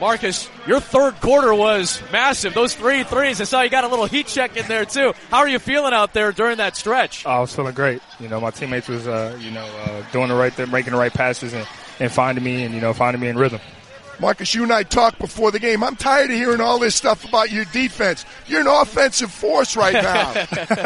Marcus, your third quarter was massive. Those three threes, I saw you got a little heat check in there too. How are you feeling out there during that stretch? I was feeling great. You know, my teammates was, uh, you know, uh, doing the right thing, making the right passes and, and finding me and, you know, finding me in rhythm. Marcus, you and I talked before the game. I'm tired of hearing all this stuff about your defense. You're an offensive force right now.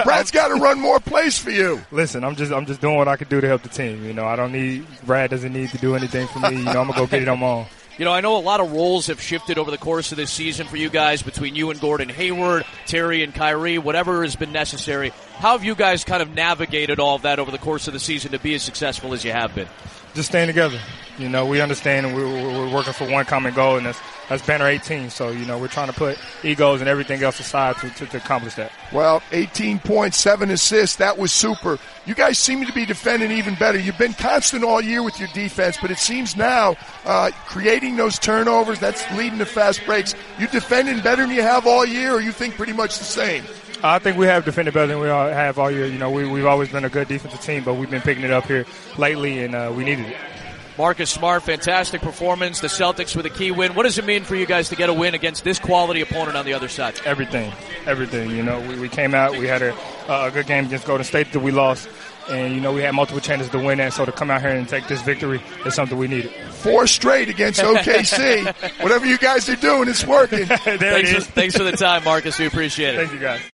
Brad's got to run more plays for you. Listen, I'm just I'm just doing what I can do to help the team. You know, I don't need Brad doesn't need to do anything for me. You know, I'm gonna go get it on my own. You know, I know a lot of roles have shifted over the course of this season for you guys between you and Gordon Hayward, Terry and Kyrie, whatever has been necessary. How have you guys kind of navigated all of that over the course of the season to be as successful as you have been? Just staying together. You know, we understand and we're, we're working for one common goal, and that's, that's Banner 18. So, you know, we're trying to put egos and everything else aside to, to, to accomplish that. Well, 18 points, 7 assists. That was super. You guys seem to be defending even better. You've been constant all year with your defense, but it seems now uh, creating those turnovers, that's leading to fast breaks. You defending better than you have all year, or you think pretty much the same? I think we have defended better than we have all year. You know, we, we've always been a good defensive team, but we've been picking it up here lately, and uh, we needed it. Marcus Smart, fantastic performance. The Celtics with a key win. What does it mean for you guys to get a win against this quality opponent on the other side? Everything, everything. You know, we, we came out, we had a, a good game against Golden State that we lost, and you know we had multiple chances to win that. So to come out here and take this victory is something we needed. Four straight against OKC. Whatever you guys are doing, it's working. there thanks, it is. For, thanks for the time, Marcus. We appreciate it. Thank you, guys.